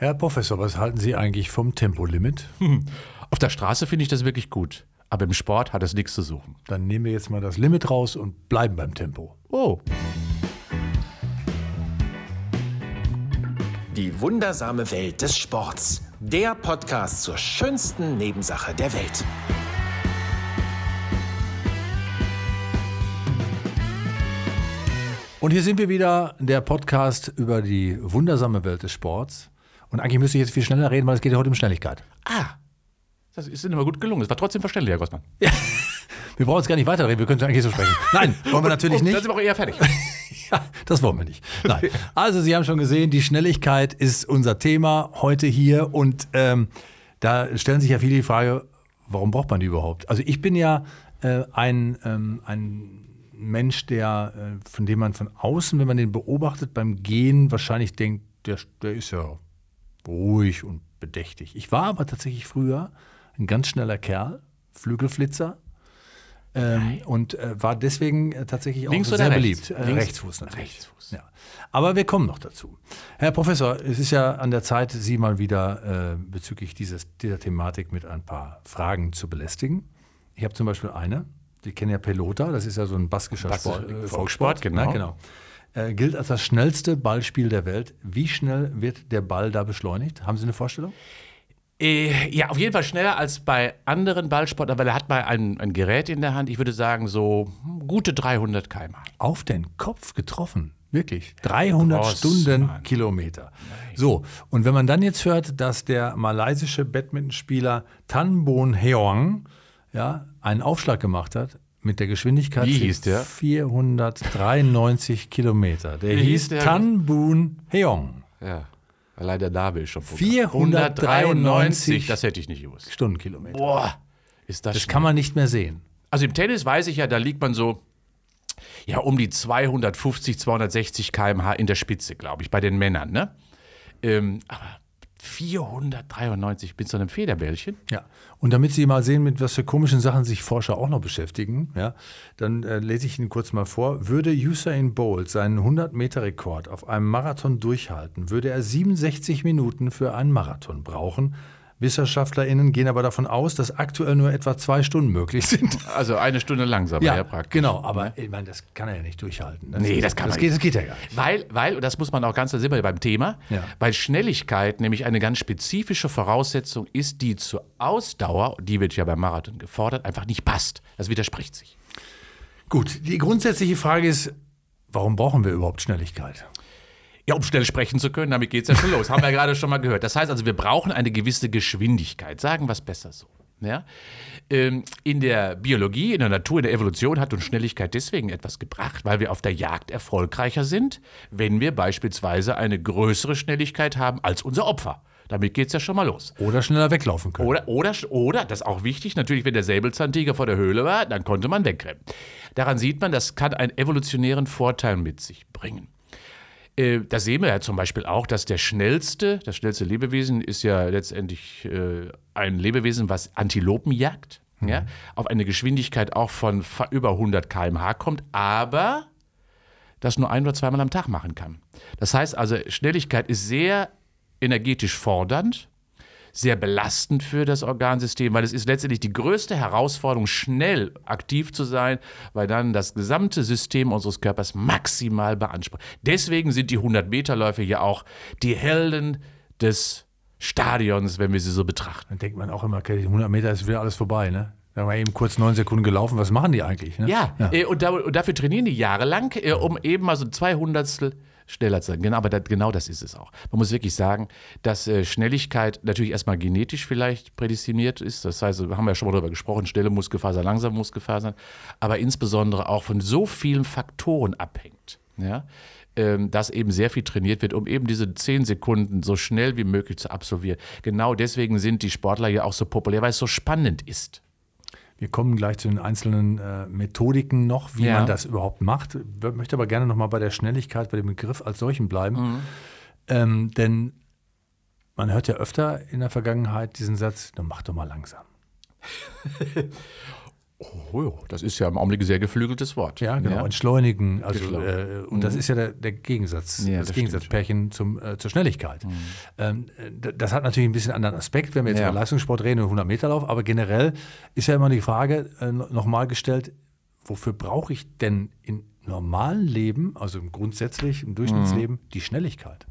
Herr Professor, was halten Sie eigentlich vom Tempolimit? Auf der Straße finde ich das wirklich gut. Aber im Sport hat es nichts zu suchen. Dann nehmen wir jetzt mal das Limit raus und bleiben beim Tempo. Oh. Die wundersame Welt des Sports. Der Podcast zur schönsten Nebensache der Welt. Und hier sind wir wieder, der Podcast über die wundersame Welt des Sports. Und eigentlich müsste ich jetzt viel schneller reden, weil es geht ja heute um Schnelligkeit. Ah. Das ist immer gut gelungen. Es war trotzdem verständlich, Herr Grossmann. Wir brauchen jetzt gar nicht weiterreden, wir können eigentlich so sprechen. Nein, wollen wir natürlich Dann nicht. sind wir auch eher fertig. Ja, das wollen wir nicht. Nein. Also, Sie haben schon gesehen, die Schnelligkeit ist unser Thema heute hier. Und ähm, da stellen sich ja viele die Frage, warum braucht man die überhaupt? Also, ich bin ja äh, ein, ähm, ein Mensch, der, äh, von dem man von außen, wenn man den beobachtet, beim Gehen wahrscheinlich denkt, der, der ist ja ruhig und bedächtig. Ich war aber tatsächlich früher ein ganz schneller Kerl, Flügelflitzer. Ähm, und äh, war deswegen äh, tatsächlich auch Links oder sehr rechts? beliebt. Äh, Links- Rechtsfuß natürlich. Rechtsfuß. Ja. Aber wir kommen noch dazu. Herr Professor, es ist ja an der Zeit, Sie mal wieder äh, bezüglich dieses, dieser Thematik mit ein paar Fragen zu belästigen. Ich habe zum Beispiel eine, Sie kennen ja Pelota, das ist ja so ein baskischer Baskischer Sport, äh, Volkssport, Volkssport, genau. Ne, genau. Äh, gilt als das schnellste Ballspiel der Welt. Wie schnell wird der Ball da beschleunigt? Haben Sie eine Vorstellung? Äh, ja, auf jeden Fall schneller als bei anderen Ballsportlern, weil er hat mal ein, ein Gerät in der Hand. Ich würde sagen, so gute 300 km. Auf den Kopf getroffen. Wirklich. 300 Gross, Stundenkilometer. So, und wenn man dann jetzt hört, dass der malaysische Badmintonspieler Tan Bon Heong ja, einen Aufschlag gemacht hat mit der Geschwindigkeit Wie hieß der? 493 Kilometer. Der Wie hieß der? Tan Bon Heong. Ja, allein der Name ist schon 493 das hätte ich nicht gewusst. Stundenkilometer. Boah, ist das, Das schnell. kann man nicht mehr sehen. Also im Tennis weiß ich ja, da liegt man so ja um die 250, 260 km/h in der Spitze, glaube ich, bei den Männern, ne? Ähm, aber 493 mit so einem Federbällchen. Ja, und damit Sie mal sehen, mit was für komischen Sachen sich Forscher auch noch beschäftigen, ja, dann äh, lese ich Ihnen kurz mal vor. Würde Usain Bolt seinen 100-Meter-Rekord auf einem Marathon durchhalten, würde er 67 Minuten für einen Marathon brauchen. WissenschaftlerInnen gehen aber davon aus, dass aktuell nur etwa zwei Stunden möglich sind. Also eine Stunde langsamer, ja, praktisch. genau, aber ich meine, das kann er ja nicht durchhalten. Nee, das kann das man geht, nicht. Das geht ja gar nicht. Weil, weil, und das muss man auch ganz da sind wir beim Thema, Ja. weil Schnelligkeit nämlich eine ganz spezifische Voraussetzung ist, die zur Ausdauer, die wird ja beim Marathon gefordert, einfach nicht passt. Das widerspricht sich. Gut, die grundsätzliche Frage ist, warum brauchen wir überhaupt Schnelligkeit? Ja, um schnell sprechen zu können, damit geht es ja schon los. Haben wir ja gerade schon mal gehört. Das heißt also, wir brauchen eine gewisse Geschwindigkeit. Sagen wir es besser so. Ja? Ähm, in der Biologie, in der Natur, in der Evolution hat uns Schnelligkeit deswegen etwas gebracht, weil wir auf der Jagd erfolgreicher sind, wenn wir beispielsweise eine größere Schnelligkeit haben als unser Opfer. Damit geht es ja schon mal los. Oder schneller weglaufen können. Oder, oder, oder, das ist auch wichtig, natürlich, wenn der Säbelzahntiger vor der Höhle war, dann konnte man wegrennen. Daran sieht man, das kann einen evolutionären Vorteil mit sich bringen. Äh, Da sehen wir ja zum Beispiel auch, dass der schnellste, das schnellste Lebewesen ist ja letztendlich äh, ein Lebewesen, was Antilopen jagt, ja, auf eine Geschwindigkeit auch von über 100 km/h kommt, aber das nur ein oder zweimal am Tag machen kann. Das heißt also, Schnelligkeit ist sehr energetisch fordernd, sehr belastend für das Organsystem, weil es ist letztendlich die größte Herausforderung, schnell aktiv zu sein, weil dann das gesamte System unseres Körpers maximal beansprucht. Deswegen sind die 100-Meter-Läufe ja auch die Helden des Stadions, wenn wir sie so betrachten. Dann denkt man auch immer, okay, die 100 Meter ist wieder alles vorbei, ne? Dann haben wir eben kurz neun Sekunden gelaufen. Was machen die eigentlich? Ne? Ja, Äh, und, da, und dafür trainieren die jahrelang, äh, um eben mal so zwei Hundertstel schneller zu sein. Genau, aber das, genau das ist es auch. Man muss wirklich sagen, dass äh, Schnelligkeit natürlich erstmal genetisch vielleicht prädestiniert ist. Das heißt, wir haben ja schon mal darüber gesprochen, schnelle Muskelfasern, langsame Muskelfasern, aber insbesondere auch von so vielen Faktoren abhängt. Ja? ähm, dass eben sehr viel trainiert wird, um eben diese zehn Sekunden so schnell wie möglich zu absolvieren. Genau deswegen sind die Sportler ja auch so populär, weil es so spannend ist. Wir kommen gleich zu den einzelnen äh, Methodiken noch, wie Ja. man das überhaupt macht. Ich möchte aber gerne noch mal bei der Schnelligkeit, bei dem Begriff als solchen bleiben. Mhm. Ähm, denn man hört ja öfter in der Vergangenheit diesen Satz, dann mach doch mal langsam. Oh, das ist ja im Augenblick ein sehr geflügeltes Wort. Ja, genau. Entschleunigen. Also, äh, und das ist ja der, der Gegensatz, Ja, das das Gegensatzpärchen zum, äh, zur Schnelligkeit. Ähm, d- das hat natürlich ein bisschen anderen Aspekt, wenn wir jetzt Ja. über Leistungssport reden und 100-Meter-Lauf. Aber generell ist ja immer die Frage äh, no- nochmal gestellt, wofür brauche ich denn im normalen Leben, also im grundsätzlich, im Durchschnittsleben, die Schnelligkeit?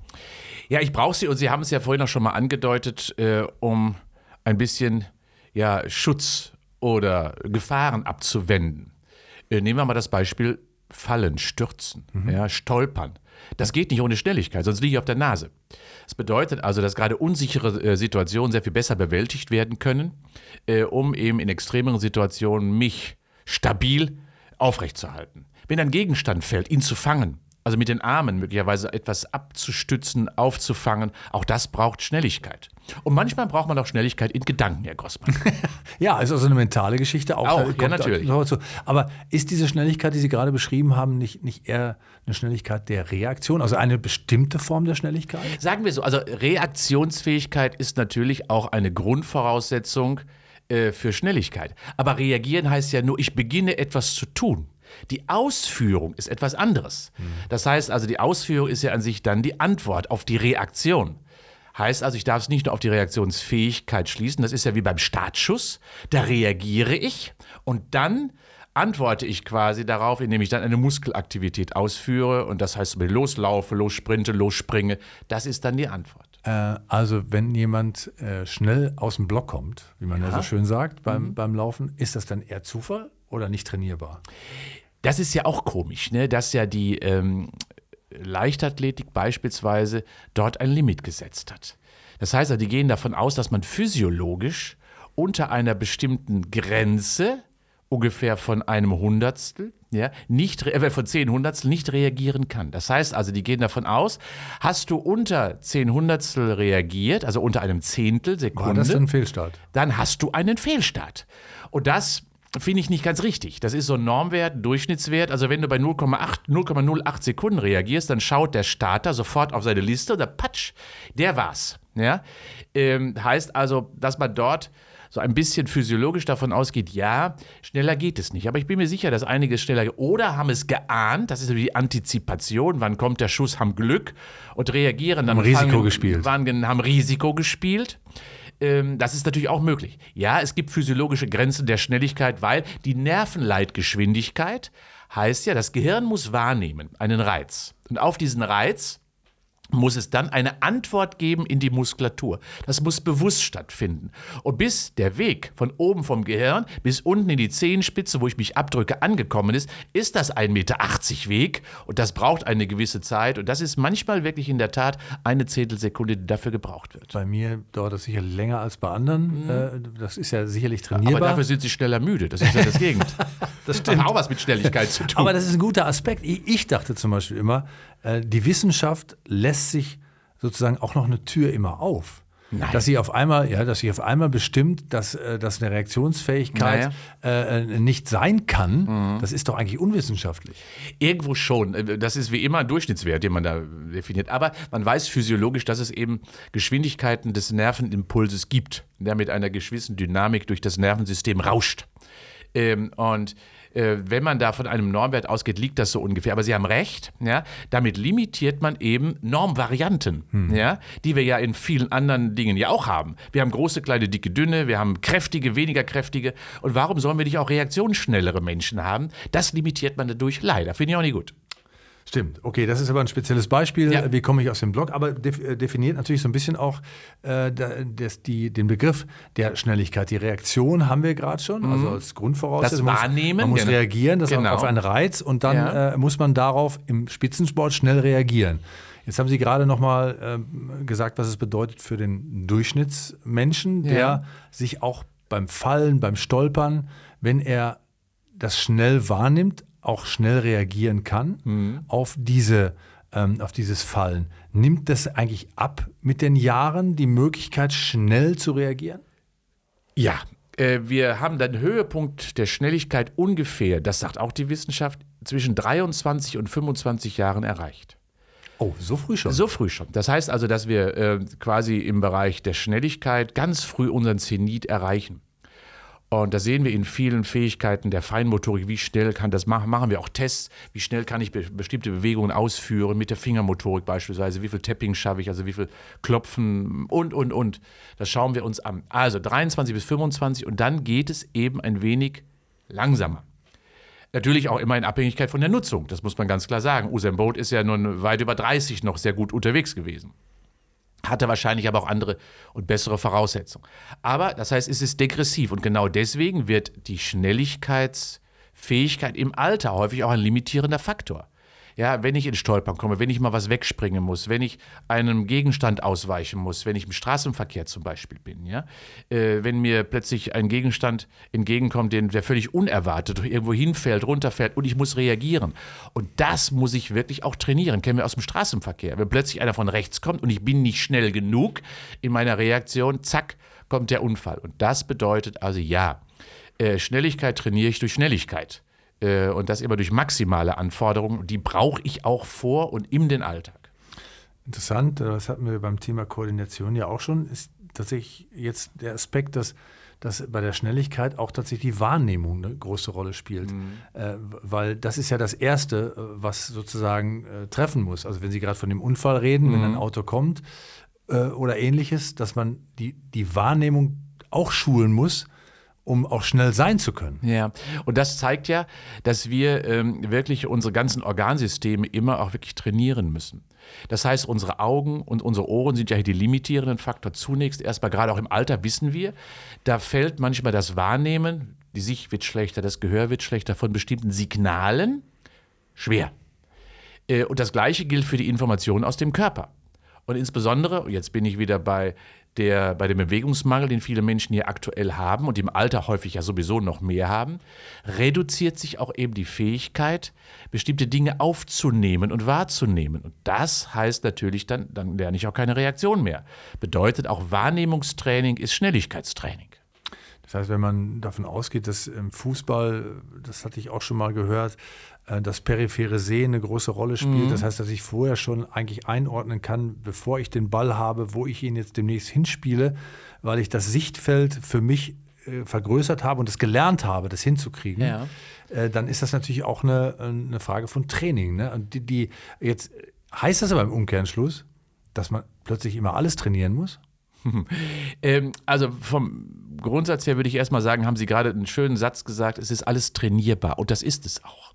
Ja, ich brauche sie und Sie haben es ja vorhin auch schon mal angedeutet, äh, um ein bisschen ja, Schutz oder Gefahren abzuwenden. Äh, nehmen wir mal das Beispiel Fallen, Stürzen, ja, Stolpern. Das geht nicht ohne Schnelligkeit, sonst liege ich auf der Nase. Das bedeutet also, dass gerade unsichere äh, Situationen sehr viel besser bewältigt werden können, äh, um eben in extremeren Situationen mich stabil aufrechtzuerhalten. Wenn ein Gegenstand fällt, ihn zu fangen, also mit den Armen möglicherweise etwas abzustützen, aufzufangen, auch das braucht Schnelligkeit. Und manchmal braucht man auch Schnelligkeit in Gedanken, Herr Grossmann. Ja, ist also eine mentale Geschichte. Auch, Auch, ja, natürlich. dazu. Aber ist diese Schnelligkeit, die Sie gerade beschrieben haben, nicht, nicht eher eine Schnelligkeit der Reaktion, also eine bestimmte Form der Schnelligkeit? Sagen wir so, also Reaktionsfähigkeit ist natürlich auch eine Grundvoraussetzung äh, für Schnelligkeit. Aber reagieren heißt ja nur, ich beginne etwas zu tun. Die Ausführung ist etwas anderes. Das heißt also, die Ausführung ist ja an sich dann die Antwort auf die Reaktion. Heißt also, ich darf es nicht nur auf die Reaktionsfähigkeit schließen, das ist ja wie beim Startschuss. Da reagiere ich und dann antworte ich quasi darauf, indem ich dann eine Muskelaktivität ausführe und das heißt, wenn ich loslaufe, lossprinte, losspringe, das ist dann die Antwort. Äh, also wenn jemand äh, schnell aus dem Block kommt, wie man ja, so schön sagt beim, beim Laufen, ist das dann eher Zufall oder nicht trainierbar? Das ist ja auch komisch, ne? dass ja die ähm, Leichtathletik beispielsweise dort ein Limit gesetzt hat. Das heißt, also, die gehen davon aus, dass man physiologisch unter einer bestimmten Grenze, ungefähr von einem Hundertstel, ja, nicht, äh, von zehn Hundertstel nicht reagieren kann. Das heißt also, die gehen davon aus, hast du unter zehn Hundertstel reagiert, also unter einem Zehntel Sekunde, War das dann ein Fehlstart? dann hast du einen Fehlstart. Und das finde ich nicht ganz richtig. Das ist so ein Normwert, ein Durchschnittswert. Also wenn du bei 0,8 0,08 Sekunden reagierst, dann schaut der Starter sofort auf seine Liste und der Patsch, der war's. Ja? Ähm, heißt also, dass man dort so ein bisschen physiologisch davon ausgeht, ja, schneller geht es nicht. Aber ich bin mir sicher, dass einige schneller ge- oder haben es geahnt, das ist so die Antizipation, wann kommt der Schuss, haben Glück und reagieren dann Haben Risiko fangen- gespielt. waren, haben Risiko gespielt. Ähm, das ist natürlich auch möglich. Ja, es gibt physiologische Grenzen der Schnelligkeit, weil die Nervenleitgeschwindigkeit heißt ja, das Gehirn muss wahrnehmen, einen Reiz. Und auf diesen Reiz muss es dann eine Antwort geben in die Muskulatur. Das muss bewusst stattfinden. Und bis der Weg von oben vom Gehirn bis unten in die Zehenspitze, wo ich mich abdrücke, angekommen ist, ist das ein Meter 80 Weg und das braucht eine gewisse Zeit und das ist manchmal wirklich in der Tat eine Zehntelsekunde, die dafür gebraucht wird. Bei mir dauert das sicher länger als bei anderen. Äh, das ist ja sicherlich Aber trainierbar. dafür sind sie schneller müde. Das ist ja das Gegenteil. das stimmt. Hat auch was mit Schnelligkeit zu tun. Aber das ist ein guter Aspekt. Ich, dachte zum Beispiel immer, die Wissenschaft lässt sich sozusagen auch noch eine Tür immer auf. Nein. Dass sie auf einmal, ja, dass sie auf einmal bestimmt, dass, äh, dass eine Reaktionsfähigkeit äh, äh, nicht sein kann, Mhm. das ist doch eigentlich unwissenschaftlich. Irgendwo schon. Das ist wie immer ein Durchschnittswert, den man da definiert. Aber man weiß physiologisch, dass es eben Geschwindigkeiten des Nervenimpulses gibt, der mit einer gewissen Dynamik durch das Nervensystem rauscht. Ähm, und äh, wenn man da von einem Normwert ausgeht, liegt das so ungefähr. Aber Sie haben recht, ja, damit limitiert man eben Normvarianten, ja, die wir ja in vielen anderen Dingen ja auch haben. Wir haben große, kleine, dicke, dünne, wir haben kräftige, weniger kräftige. Und warum sollen wir nicht auch reaktionsschnellere Menschen haben? Das limitiert man dadurch leider. Finde ich auch nicht gut. Stimmt. Okay, das ist aber ein spezielles Beispiel. Ja. Wie komme ich aus dem Blog? Aber äh, definiert natürlich so ein bisschen auch äh, da- das, die, den Begriff der Schnelligkeit. Die Reaktion haben wir gerade schon, also als Grundvoraussetzung. Mhm. Das Man muss- Wahrnehmen, Man muss genau. reagieren, das Genau. auf einen Reiz und dann Ja. äh, muss man darauf im Spitzensport schnell reagieren. Jetzt haben Sie gerade noch mal ähm, gesagt, was es bedeutet für den Durchschnittsmenschen, der Ja. sich auch beim Fallen, beim Stolpern, wenn er das schnell wahrnimmt, auch schnell reagieren kann Mhm. auf, diese, ähm, auf dieses Fallen. Nimmt das eigentlich ab mit den Jahren, die Möglichkeit, schnell zu reagieren? Ja, äh, wir haben den Höhepunkt der Schnelligkeit ungefähr, das sagt auch die Wissenschaft, zwischen 23 und 25 Jahren erreicht. Oh, so früh schon. So früh schon. Das heißt also, dass wir äh, quasi im Bereich der Schnelligkeit ganz früh unseren Zenit erreichen. Und da sehen wir in vielen Fähigkeiten der Feinmotorik, wie schnell kann das machen. Machen wir auch Tests, wie schnell kann ich be bestimmte Bewegungen ausführen, mit der Fingermotorik beispielsweise, wie viel Tapping schaffe ich, also wie viel Klopfen und, und, und. Das schauen wir uns an. Also 23 bis 25 und dann geht es eben ein wenig langsamer. Natürlich auch immer in Abhängigkeit von der Nutzung, das muss man ganz klar sagen. Usain Bolt ist ja nun weit über 30 noch sehr gut unterwegs gewesen hatte wahrscheinlich aber auch andere und bessere Voraussetzungen. Aber das heißt, es ist degressiv und genau deswegen wird die Schnelligkeitsfähigkeit im Alter häufig auch ein limitierender Faktor. Ja, wenn ich in Stolpern komme, wenn ich mal was wegspringen muss, wenn ich einem Gegenstand ausweichen muss, wenn ich im Straßenverkehr zum Beispiel bin, ja, äh, wenn mir plötzlich ein Gegenstand entgegenkommt, den, der völlig unerwartet irgendwo hinfällt, runterfällt und ich muss reagieren. Und das muss ich wirklich auch trainieren. Kennen wir aus dem Straßenverkehr. Wenn plötzlich einer von rechts kommt und ich bin nicht schnell genug in meiner Reaktion, zack, kommt der Unfall. Und das bedeutet also ja, äh, Schnelligkeit trainiere ich durch Schnelligkeit. Äh, und das immer durch maximale Anforderungen. Die brauche ich auch vor und in den Alltag. Interessant, das hatten wir beim Thema Koordination ja auch schon, ist tatsächlich jetzt der Aspekt, dass, dass bei der Schnelligkeit auch tatsächlich die Wahrnehmung eine große Rolle spielt. Mhm. Äh, weil das ist ja das Erste, äh, was sozusagen äh, treffen muss. Also wenn Sie gerade von dem Unfall reden, mhm. wenn ein Auto kommt äh, oder ähnliches, dass man die, die Wahrnehmung auch schulen muss, um auch schnell sein zu können. Ja, und das zeigt ja, dass wir ähm, wirklich unsere ganzen Organsysteme immer auch wirklich trainieren müssen. Das heißt, unsere Augen und unsere Ohren sind ja hier die limitierenden Faktor zunächst. Erstmal gerade auch im Alter wissen wir, da fällt manchmal das Wahrnehmen, die Sicht wird schlechter, das Gehör wird schlechter von bestimmten Signalen schwer. Äh, und das Gleiche gilt für die Informationen aus dem Körper. Und insbesondere, jetzt bin ich wieder bei der, bei dem Bewegungsmangel, den viele Menschen hier aktuell haben und im Alter häufig ja sowieso noch mehr haben, reduziert sich auch eben die Fähigkeit, bestimmte Dinge aufzunehmen und wahrzunehmen. Und das heißt natürlich dann, dann lerne ich auch keine Reaktion mehr. Bedeutet auch Wahrnehmungstraining ist Schnelligkeitstraining. Das heißt, wenn man davon ausgeht, dass im Fußball, das hatte ich auch schon mal gehört, äh, das periphere Sehen eine große Rolle spielt. Mhm. Das heißt, dass ich vorher schon eigentlich einordnen kann, bevor ich den Ball habe, wo ich ihn jetzt demnächst hinspiele, weil ich das Sichtfeld für mich äh, vergrößert habe und es gelernt habe, das hinzukriegen. Ja. Äh, dann ist das natürlich auch eine, eine Frage von Training. Ne? Und die, die, jetzt heißt das aber im Umkehrschluss, dass man plötzlich immer alles trainieren muss? ähm, also vom Grundsatz her würde ich erstmal sagen, haben Sie gerade einen schönen Satz gesagt, es ist alles trainierbar und das ist es auch.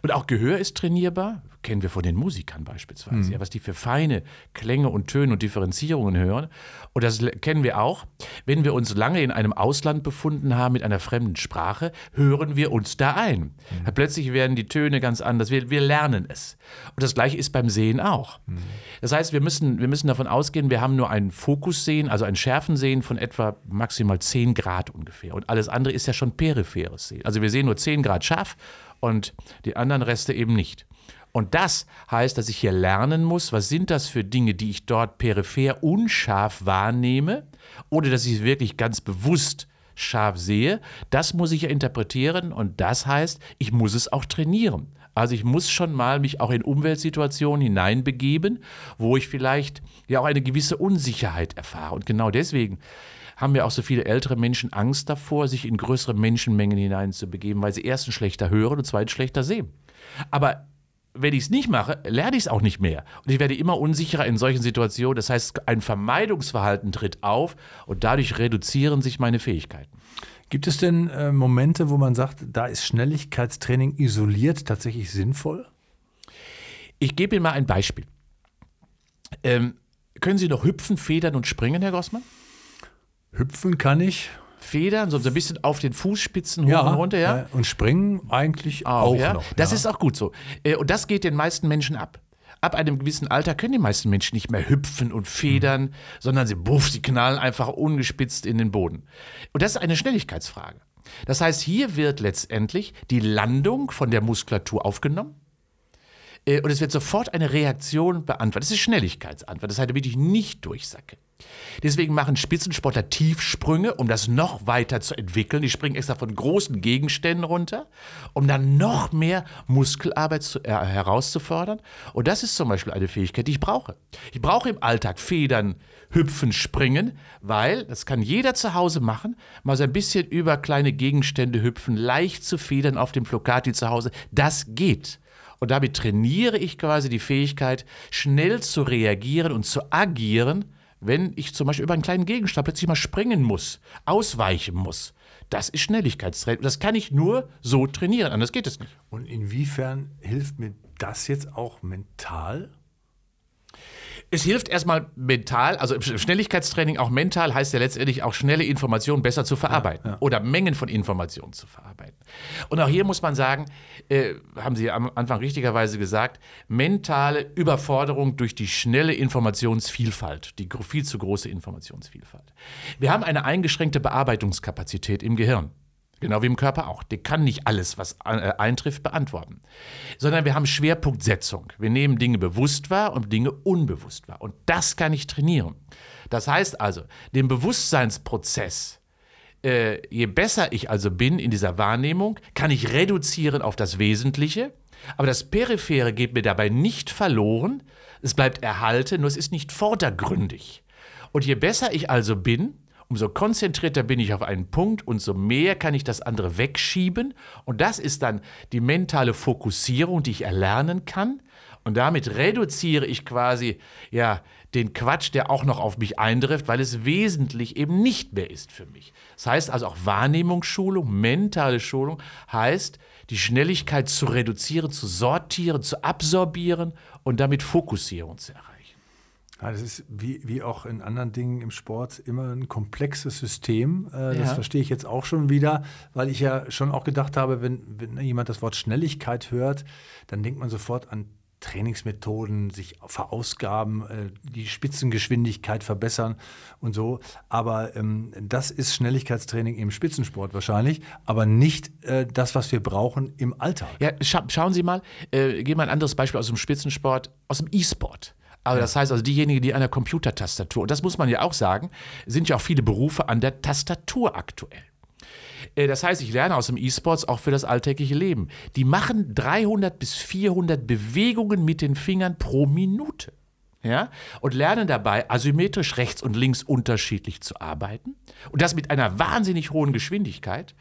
Und auch Gehör ist trainierbar, kennen wir von den Musikern beispielsweise, mhm. ja, was die für feine Klänge und Töne und Differenzierungen hören. Und das kennen wir auch, wenn wir uns lange in einem Ausland befunden haben mit einer fremden Sprache, hören wir uns da ein. Mhm. Plötzlich werden die Töne ganz anders, wir, wir lernen es. Und das gleiche ist beim Sehen auch. Mhm. Das heißt, wir müssen, wir müssen davon ausgehen, wir haben nur ein Fokussehen, also ein Schärfensehen von etwa maximal 10 Grad ungefähr. Und alles andere ist ja schon peripheres Sehen. Also wir sehen nur 10 Grad scharf und die anderen Reste eben nicht. Und das heißt, dass ich hier lernen muss, was sind das für Dinge, die ich dort peripher unscharf wahrnehme oder dass ich es wirklich ganz bewusst scharf sehe. Das muss ich ja interpretieren und das heißt, ich muss es auch trainieren. Also ich muss schon mal mich auch in Umweltsituationen hineinbegeben, wo ich vielleicht ja auch eine gewisse Unsicherheit erfahre. Und genau deswegen haben ja auch so viele ältere Menschen Angst davor, sich in größere Menschenmengen hineinzubegeben, weil sie erstens schlechter hören und zweitens schlechter sehen. Aber wenn ich es nicht mache, lerne ich es auch nicht mehr. Und ich werde immer unsicherer in solchen Situationen. Das heißt, ein Vermeidungsverhalten tritt auf und dadurch reduzieren sich meine Fähigkeiten. Gibt es denn äh, Momente, wo man sagt, da ist Schnelligkeitstraining isoliert tatsächlich sinnvoll? Ich gebe Ihnen mal ein Beispiel. Ähm, können Sie noch hüpfen, federn und springen, Herr Grossmann? Hüpfen kann ich. Federn, so ein bisschen auf den Fußspitzen hoch ja, und runter, ja? Und springen eigentlich auch, auch ja? noch. Das ja. ist auch gut so. Äh, und das geht den meisten Menschen ab. Ab einem gewissen Alter können die meisten Menschen nicht mehr hüpfen und federn, mhm. sondern sie buff, sie knallen einfach ungespitzt in den Boden. Und das ist eine Schnelligkeitsfrage. Das heißt, hier wird letztendlich die Landung von der Muskulatur aufgenommen und es wird sofort eine Reaktion beantwortet. Das ist Schnelligkeitsantwort. Das heißt, damit ich nicht durchsacke. Deswegen machen Spitzensportler Tiefsprünge, um das noch weiter zu entwickeln. Die springen extra von großen Gegenständen runter, um dann noch mehr Muskelarbeit zu, äh, herauszufordern. Und das ist zum Beispiel eine Fähigkeit, die ich brauche. Ich brauche im Alltag Federn, Hüpfen, Springen, weil, das kann jeder zu Hause machen, mal so ein bisschen über kleine Gegenstände hüpfen, leicht zu federn auf dem Flocati zu Hause. Das geht. Und damit trainiere ich quasi die Fähigkeit, schnell zu reagieren und zu agieren, wenn ich zum Beispiel über einen kleinen Gegenstand plötzlich mal springen muss, ausweichen muss. Das ist Schnelligkeitstraining. Das kann ich nur so trainieren, anders geht es nicht. Und inwiefern hilft mir das jetzt auch mental? Es hilft erstmal mental, also Schnelligkeitstraining auch mental heißt ja letztendlich auch schnelle Informationen besser zu verarbeiten ja, ja. oder Mengen von Informationen zu verarbeiten. Und auch hier muss man sagen, äh, haben Sie am Anfang richtigerweise gesagt, mentale Überforderung durch die schnelle Informationsvielfalt, die viel zu große Informationsvielfalt. Wir haben eine eingeschränkte Bearbeitungskapazität im Gehirn. Genau wie im Körper auch. Der kann nicht alles, was äh, eintrifft, beantworten. Sondern wir haben Schwerpunktsetzung. Wir nehmen Dinge bewusst wahr und Dinge unbewusst wahr. Und das kann ich trainieren. Das heißt also, den Bewusstseinsprozess, äh, je besser ich also bin in dieser Wahrnehmung, kann ich reduzieren auf das Wesentliche. Aber das Periphere geht mir dabei nicht verloren. Es bleibt erhalten, nur es ist nicht vordergründig. Und je besser ich also bin, umso konzentrierter bin ich auf einen Punkt und so mehr kann ich das andere wegschieben. Und das ist dann die mentale Fokussierung, die ich erlernen kann. Und damit reduziere ich quasi ja den Quatsch, der auch noch auf mich eintrifft, weil es wesentlich eben nicht mehr ist für mich. Das heißt also auch Wahrnehmungsschulung, mentale Schulung heißt, die Schnelligkeit zu reduzieren, zu sortieren, zu absorbieren und damit Fokussierung zu erreichen. Ja, das ist wie, wie auch in anderen Dingen im Sport immer ein komplexes System. Äh, das ja. verstehe ich jetzt auch schon wieder, weil ich ja schon auch gedacht habe, wenn, wenn jemand das Wort Schnelligkeit hört, dann denkt man sofort an Trainingsmethoden, sich verausgaben, äh, die Spitzengeschwindigkeit verbessern und so. Aber ähm, das ist Schnelligkeitstraining im Spitzensport wahrscheinlich, aber nicht äh, das, was wir brauchen im Alltag. Ja, scha schauen Sie mal, äh, gehen wir ein anderes Beispiel aus dem Spitzensport, aus dem E-Sport. Aber das heißt also, diejenigen, die an der Computertastatur, und das muss man ja auch sagen, sind ja auch viele Berufe an der Tastatur aktuell. Äh, das heißt, ich lerne aus dem E-Sports auch für das alltägliche Leben. Die machen 300 bis 400 Bewegungen mit den Fingern pro Minute. Ja, und lernen dabei asymmetrisch rechts und links unterschiedlich zu arbeiten. Und das mit einer wahnsinnig hohen Geschwindigkeit.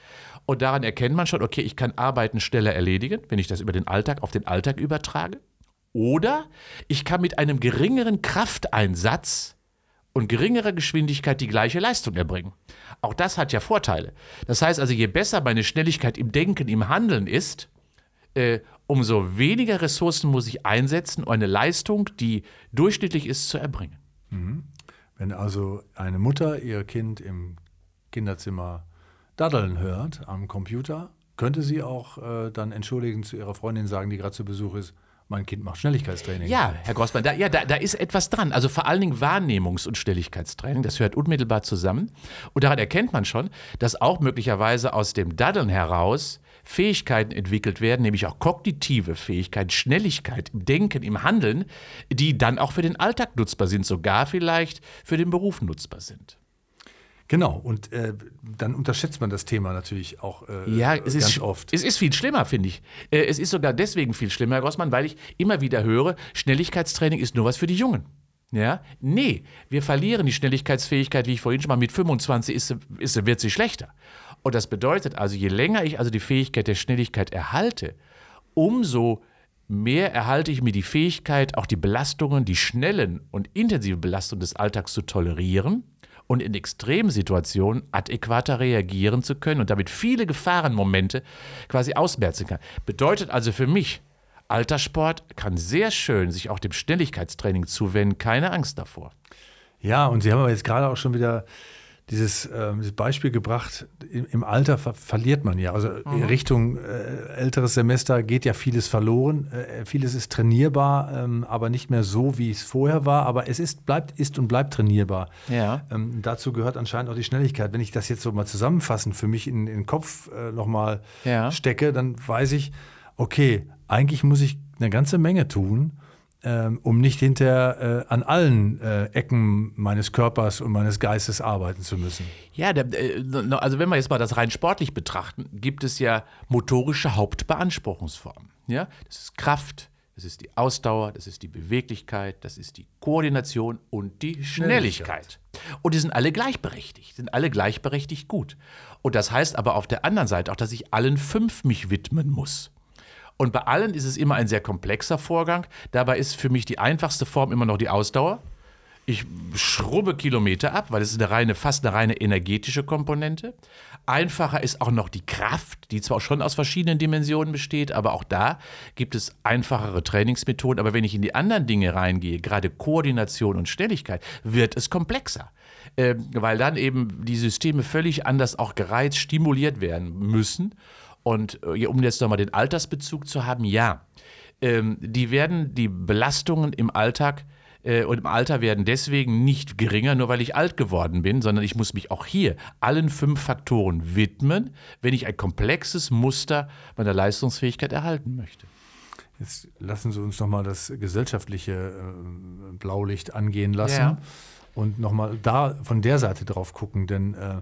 Und daran erkennt man schon, okay, ich kann Arbeiten schneller erledigen, wenn ich das über den Alltag auf den Alltag übertrage. Oder ich kann mit einem geringeren Krafteinsatz und geringerer Geschwindigkeit die gleiche Leistung erbringen. Auch das hat ja Vorteile. Das heißt also, je besser meine Schnelligkeit im Denken, im Handeln ist, äh, umso weniger Ressourcen muss ich einsetzen, um eine Leistung, die durchschnittlich ist, zu erbringen. Mhm. Wenn also eine Mutter ihr Kind im Kinderzimmer daddeln hört am Computer, könnte sie auch äh, dann entschuldigend zu ihrer Freundin sagen, die gerade zu Besuch ist, mein Kind macht Schnelligkeitstraining. Ja, Herr Grossmann, da, ja, da, da ist etwas dran. Also vor allen Dingen Wahrnehmungs- und Schnelligkeitstraining, das hört unmittelbar zusammen. Und daran erkennt man schon, dass auch möglicherweise aus dem Daddeln heraus Fähigkeiten entwickelt werden, nämlich auch kognitive Fähigkeiten, Schnelligkeit im Denken, im Handeln, die dann auch für den Alltag nutzbar sind, sogar vielleicht für den Beruf nutzbar sind. Genau, und äh, dann unterschätzt man das Thema natürlich auch äh, ja, es ganz ist, oft. Es ist viel schlimmer, finde ich. Äh, es ist sogar deswegen viel schlimmer, Herr Grossmann, weil ich immer wieder höre, Schnelligkeitstraining ist nur was für die Jungen. Ja? Nee, wir verlieren die Schnelligkeitsfähigkeit, wie ich vorhin schon mal mit 25 ist, ist, wird sie schlechter. Und das bedeutet also, je länger ich also die Fähigkeit der Schnelligkeit erhalte, umso mehr erhalte ich mir die Fähigkeit, auch die Belastungen, die schnellen und intensiven Belastungen des Alltags zu tolerieren und in Extremsituationen adäquater reagieren zu können und damit viele Gefahrenmomente quasi ausmerzen kann. Bedeutet also für mich, Alterssport kann sehr schön sich auch dem Schnelligkeitstraining zuwenden, keine Angst davor. Ja, und Sie haben aber jetzt gerade auch schon wieder dieses, äh, dieses Beispiel gebracht, im, im Alter ver verliert man ja. Also mhm. in Richtung äh, älteres Semester geht ja vieles verloren. Äh, vieles ist trainierbar, ähm, aber nicht mehr so, wie es vorher war. Aber es ist, bleibt, ist und bleibt trainierbar. Ja. Ähm, dazu gehört anscheinend auch die Schnelligkeit. Wenn ich das jetzt so mal zusammenfassend für mich in, in den Kopf äh, nochmal ja. stecke, dann weiß ich, okay, eigentlich muss ich eine ganze Menge tun, ähm, um nicht hinterher äh, an allen äh, Ecken meines Körpers und meines Geistes arbeiten zu müssen. Ja, der, äh, also wenn wir jetzt mal das rein sportlich betrachten, gibt es ja motorische Hauptbeanspruchungsformen. Ja? Das ist Kraft, das ist die Ausdauer, das ist die Beweglichkeit, das ist die Koordination und die Schnelligkeit. Und die sind alle gleichberechtigt, sind alle gleichberechtigt gut. Und das heißt aber auf der anderen Seite auch, dass ich allen fünf mich widmen muss. Und bei allen ist es immer ein sehr komplexer Vorgang. Dabei ist für mich die einfachste Form immer noch die Ausdauer. Ich schrubbe Kilometer ab, weil es ist eine reine, fast eine reine energetische Komponente. Einfacher ist auch noch die Kraft, die zwar schon aus verschiedenen Dimensionen besteht, aber auch da gibt es einfachere Trainingsmethoden. Aber wenn ich in die anderen Dinge reingehe, gerade Koordination und Schnelligkeit, wird es komplexer. Äh, weil dann eben die Systeme völlig anders auch gereizt, stimuliert werden müssen. Und äh, um jetzt nochmal den Altersbezug zu haben, ja, ähm, die werden die Belastungen im Alltag äh, und im Alter werden deswegen nicht geringer, nur weil ich alt geworden bin, sondern ich muss mich auch hier allen fünf Faktoren widmen, wenn ich ein komplexes Muster meiner Leistungsfähigkeit erhalten möchte. Jetzt lassen Sie uns nochmal das gesellschaftliche äh, Blaulicht angehen lassen Ja. und nochmal da von der Seite drauf gucken, denn äh,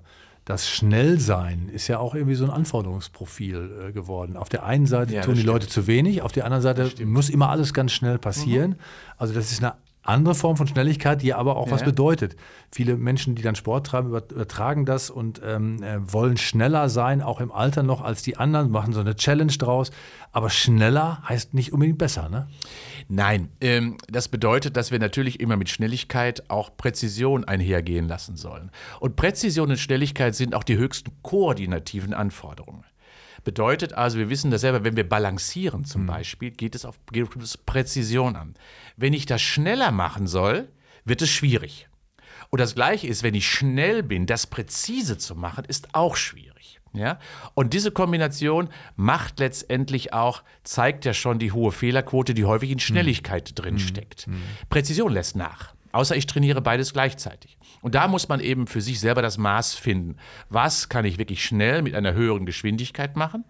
das Schnellsein ist ja auch irgendwie so ein Anforderungsprofil äh, geworden. Auf der einen Seite Ja, tun die Leute zu wenig, auf der anderen Seite muss immer alles ganz schnell passieren. Also das ist eine andere Form von Schnelligkeit, die aber auch Ja. was bedeutet. Viele Menschen, die dann Sport treiben, über- übertragen das und ähm, äh, wollen schneller sein, auch im Alter noch als die anderen, machen so eine Challenge draus. Aber schneller heißt nicht unbedingt besser, ne? Nein, ähm, das bedeutet, dass wir natürlich immer mit Schnelligkeit auch Präzision einhergehen lassen sollen. Und Präzision und Schnelligkeit sind auch die höchsten koordinativen Anforderungen. Bedeutet also, wir wissen das selber, wenn wir balancieren zum Beispiel, geht es auf geht es Präzision an. Wenn ich das schneller machen soll, wird es schwierig. Und das Gleiche ist, wenn ich schnell bin, das präzise zu machen, ist auch schwierig. Ja? Und diese Kombination macht letztendlich auch, zeigt ja schon die hohe Fehlerquote, die häufig in Schnelligkeit drin steckt. Präzision lässt nach. Außer ich trainiere beides gleichzeitig. Und da muss man eben für sich selber das Maß finden. Was kann ich wirklich schnell mit einer höheren Geschwindigkeit machen?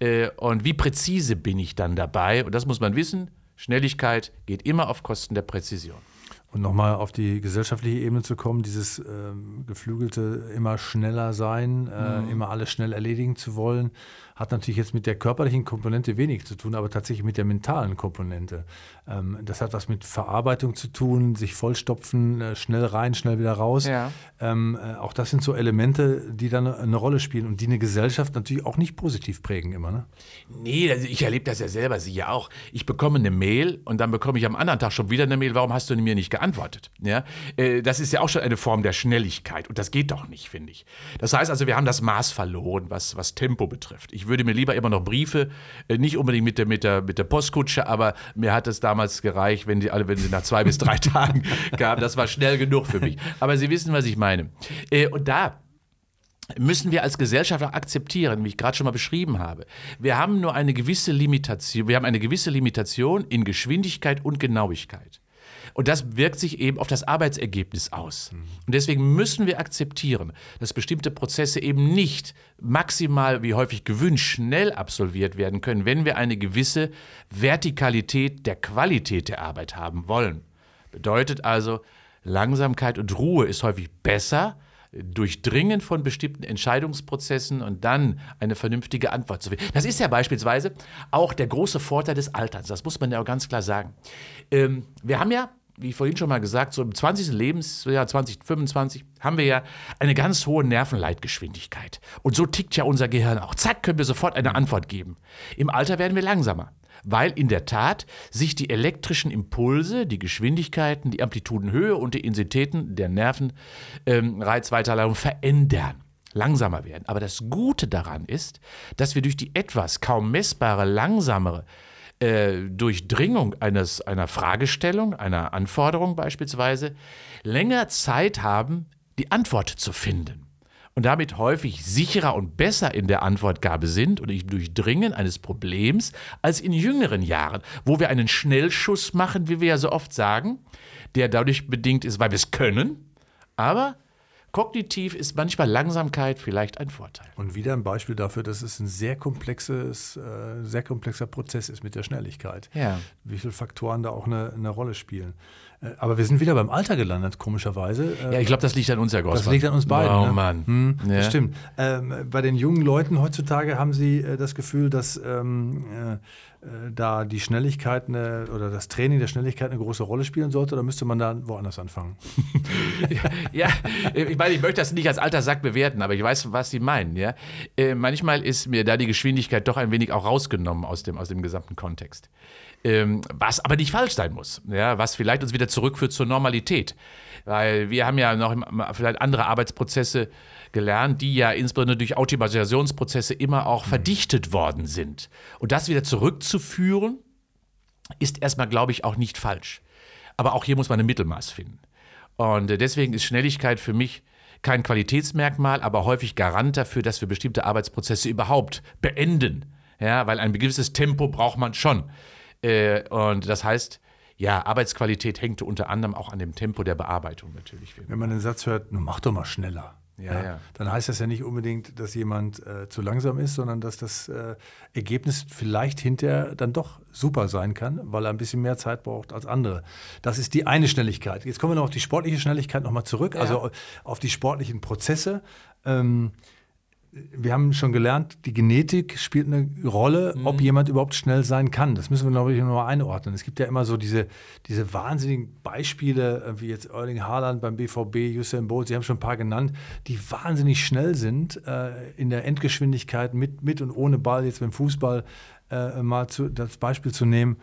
Äh, und wie präzise bin ich dann dabei? Und das muss man wissen. Schnelligkeit geht immer auf Kosten der Präzision. Und nochmal auf die gesellschaftliche Ebene zu kommen, dieses ähm, geflügelte immer schneller sein, äh, immer alles schnell erledigen zu wollen, hat natürlich jetzt mit der körperlichen Komponente wenig zu tun, aber tatsächlich mit der mentalen Komponente. Ähm, das hat was mit Verarbeitung zu tun, sich vollstopfen, äh, schnell rein, schnell wieder raus. Ja. Ähm, äh, auch das sind so Elemente, die dann eine Rolle spielen und die eine Gesellschaft natürlich auch nicht positiv prägen immer. Ne? Nee, also ich erlebe das ja selber, Sie ja auch. Ich bekomme eine Mail und dann bekomme ich am anderen Tag schon wieder eine Mail, warum hast du mir nicht geantwortet? Ja, äh, das ist ja auch schon eine Form der Schnelligkeit und das geht doch nicht, finde ich. Das heißt also, wir haben das Maß verloren, was, was Tempo betrifft. Ich würde mir lieber immer noch Briefe, äh, nicht unbedingt mit der, mit, der, mit der Postkutsche, aber mir hat es damals gereicht, wenn die wenn sie nach zwei bis drei Tagen kamen. Das war schnell genug für mich. Aber Sie wissen, was ich meine. Äh, und da müssen wir als Gesellschaft auch akzeptieren, wie ich gerade schon mal beschrieben habe. Wir haben nur eine gewisse Limitation, wir haben eine gewisse Limitation in Geschwindigkeit und Genauigkeit. Und das wirkt sich eben auf das Arbeitsergebnis aus. Und deswegen müssen wir akzeptieren, dass bestimmte Prozesse eben nicht maximal, wie häufig gewünscht, schnell absolviert werden können, wenn wir eine gewisse Vertikalität der Qualität der Arbeit haben wollen. Bedeutet also, Langsamkeit und Ruhe ist häufig besser, Durchdringen von bestimmten Entscheidungsprozessen und dann eine vernünftige Antwort zu finden. Das ist ja beispielsweise auch der große Vorteil des Alterns. Das muss man ja auch ganz klar sagen. Ähm, wir haben ja, wie vorhin schon mal gesagt, so im 20. Lebensjahr 2025 haben wir ja eine ganz hohe Nervenleitgeschwindigkeit. Und so tickt ja unser Gehirn auch. Zack, können wir sofort eine Antwort geben. Im Alter werden wir langsamer weil in der Tat sich die elektrischen Impulse, die Geschwindigkeiten, die Amplitudenhöhe und die Intensitäten der Nervenreizweiterleitung verändern, langsamer werden. Aber das Gute daran ist, dass wir durch die etwas kaum messbare, langsamere äh, Durchdringung eines, einer Fragestellung, einer Anforderung beispielsweise, länger Zeit haben, die Antwort zu finden. Und damit häufig sicherer und besser in der Antwortgabe sind oder im Durchdringen eines Problems als in jüngeren Jahren, wo wir einen Schnellschuss machen, wie wir ja so oft sagen, der dadurch bedingt ist, weil wir es können, aber Kognitiv ist manchmal Langsamkeit vielleicht ein Vorteil. Und wieder ein Beispiel dafür, dass es ein sehr komplexes, äh, sehr komplexer Prozess ist mit der Schnelligkeit. Ja. Wie viele Faktoren da auch eine, eine Rolle spielen. Äh, aber wir sind wieder beim Alter gelandet, komischerweise. Äh, Ja, ich glaube, das liegt an uns, Herr Grossmann. Das liegt an uns beiden. Oh ne? Mann. Hm, Ja. Das stimmt. Ähm, bei den jungen Leuten heutzutage haben sie äh, das Gefühl, dass ähm, äh, da die Schnelligkeit eine, oder das Training der Schnelligkeit eine große Rolle spielen sollte, oder müsste man da woanders anfangen? Ja, ich meine, ich möchte das nicht als alter Sack bewerten, aber ich weiß, was Sie meinen. Ja? Äh, manchmal ist mir da die Geschwindigkeit doch ein wenig auch rausgenommen aus dem, aus dem gesamten Kontext. Ähm, was aber nicht falsch sein muss, ja? was vielleicht uns wieder zurückführt zur Normalität. Weil wir haben ja noch vielleicht andere Arbeitsprozesse gelernt, die ja insbesondere durch Automatisationsprozesse immer auch verdichtet worden sind. Und das wieder zurückzuführen, ist erstmal, glaube ich, auch nicht falsch. Aber auch hier muss man ein Mittelmaß finden. Und äh, deswegen ist Schnelligkeit für mich kein Qualitätsmerkmal, aber häufig Garant dafür, dass wir bestimmte Arbeitsprozesse überhaupt beenden. Ja, weil ein gewisses Tempo braucht man schon. Äh, Und das heißt, ja, Arbeitsqualität hängt unter anderem auch an dem Tempo der Bearbeitung natürlich. Wenn man den Satz hört, nun mach doch mal schneller. Ja, ja. Dann heißt das ja nicht unbedingt, dass jemand äh, zu langsam ist, sondern dass das äh, Ergebnis vielleicht hinterher dann doch super sein kann, weil er ein bisschen mehr Zeit braucht als andere. Das ist die eine Schnelligkeit. Jetzt kommen wir noch auf die sportliche Schnelligkeit nochmal zurück, also auf die sportlichen Prozesse. Ähm, wir haben schon gelernt, die Genetik spielt eine Rolle, ob jemand überhaupt schnell sein kann. Das müssen wir, glaube ich, noch mal einordnen. Es gibt ja immer so diese, diese wahnsinnigen Beispiele, äh, wie jetzt Erling Haaland beim BVB, Usain Bolt, Sie haben schon ein paar genannt, die wahnsinnig schnell sind äh, in der Endgeschwindigkeit mit, mit und ohne Ball, jetzt beim Fußball äh, mal zu, das Beispiel zu nehmen.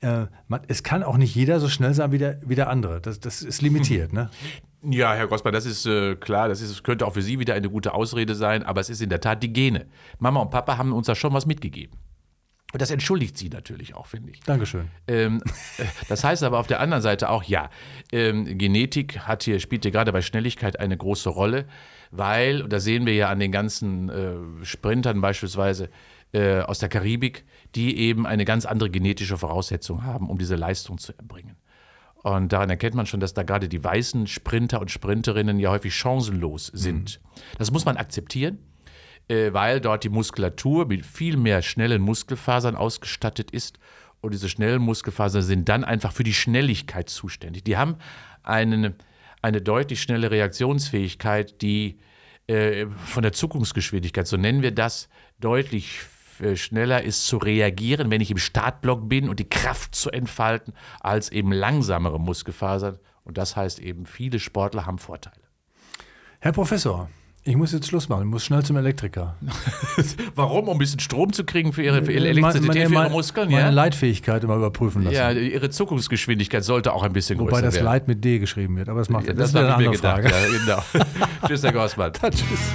Äh, man, es kann auch nicht jeder so schnell sein wie der, wie der andere. Das, das ist limitiert. Ne? Ja, Herr Grossmann, das ist äh, klar, das ist, könnte auch für Sie wieder eine gute Ausrede sein, aber es ist in der Tat die Gene. Mama und Papa haben uns da schon was mitgegeben. Und das entschuldigt Sie natürlich auch, finde ich. Dankeschön. Ähm, äh, das heißt aber auf der anderen Seite auch, ja, ähm, Genetik hat hier, spielt hier gerade bei Schnelligkeit eine große Rolle, weil, und da sehen wir ja an den ganzen äh, Sprintern beispielsweise äh, aus der Karibik, die eben eine ganz andere genetische Voraussetzung haben, um diese Leistung zu erbringen. Und daran erkennt man schon, dass da gerade die weißen Sprinter und Sprinterinnen ja häufig chancenlos sind. Das muss man akzeptieren, äh, weil dort die Muskulatur mit viel mehr schnellen Muskelfasern ausgestattet ist. Und diese schnellen Muskelfasern sind dann einfach für die Schnelligkeit zuständig. Die haben einen, eine deutlich schnelle Reaktionsfähigkeit, die äh, von der Zuckungsgeschwindigkeit, so nennen wir das, deutlich schneller ist zu reagieren, wenn ich im Startblock bin und die Kraft zu entfalten, als eben langsamere Muskelfasern. Und das heißt eben, viele Sportler haben Vorteile. Herr Professor, ich muss jetzt Schluss machen. Ich muss schnell zum Elektriker. Warum? Um ein bisschen Strom zu kriegen für ihre, für ihre Äh, Elektrizität, meine- für ihre meine- Muskeln? Meine Ja? Leitfähigkeit immer überprüfen lassen. ja, ihre Zuckungsgeschwindigkeit sollte auch ein bisschen Wobei größer das werden. Leit mit D geschrieben wird, aber das macht Ja, das, das ist eine andere mir Frage. gedacht. Ja, genau. Tschüss, Herr Gossmann. Tschüss.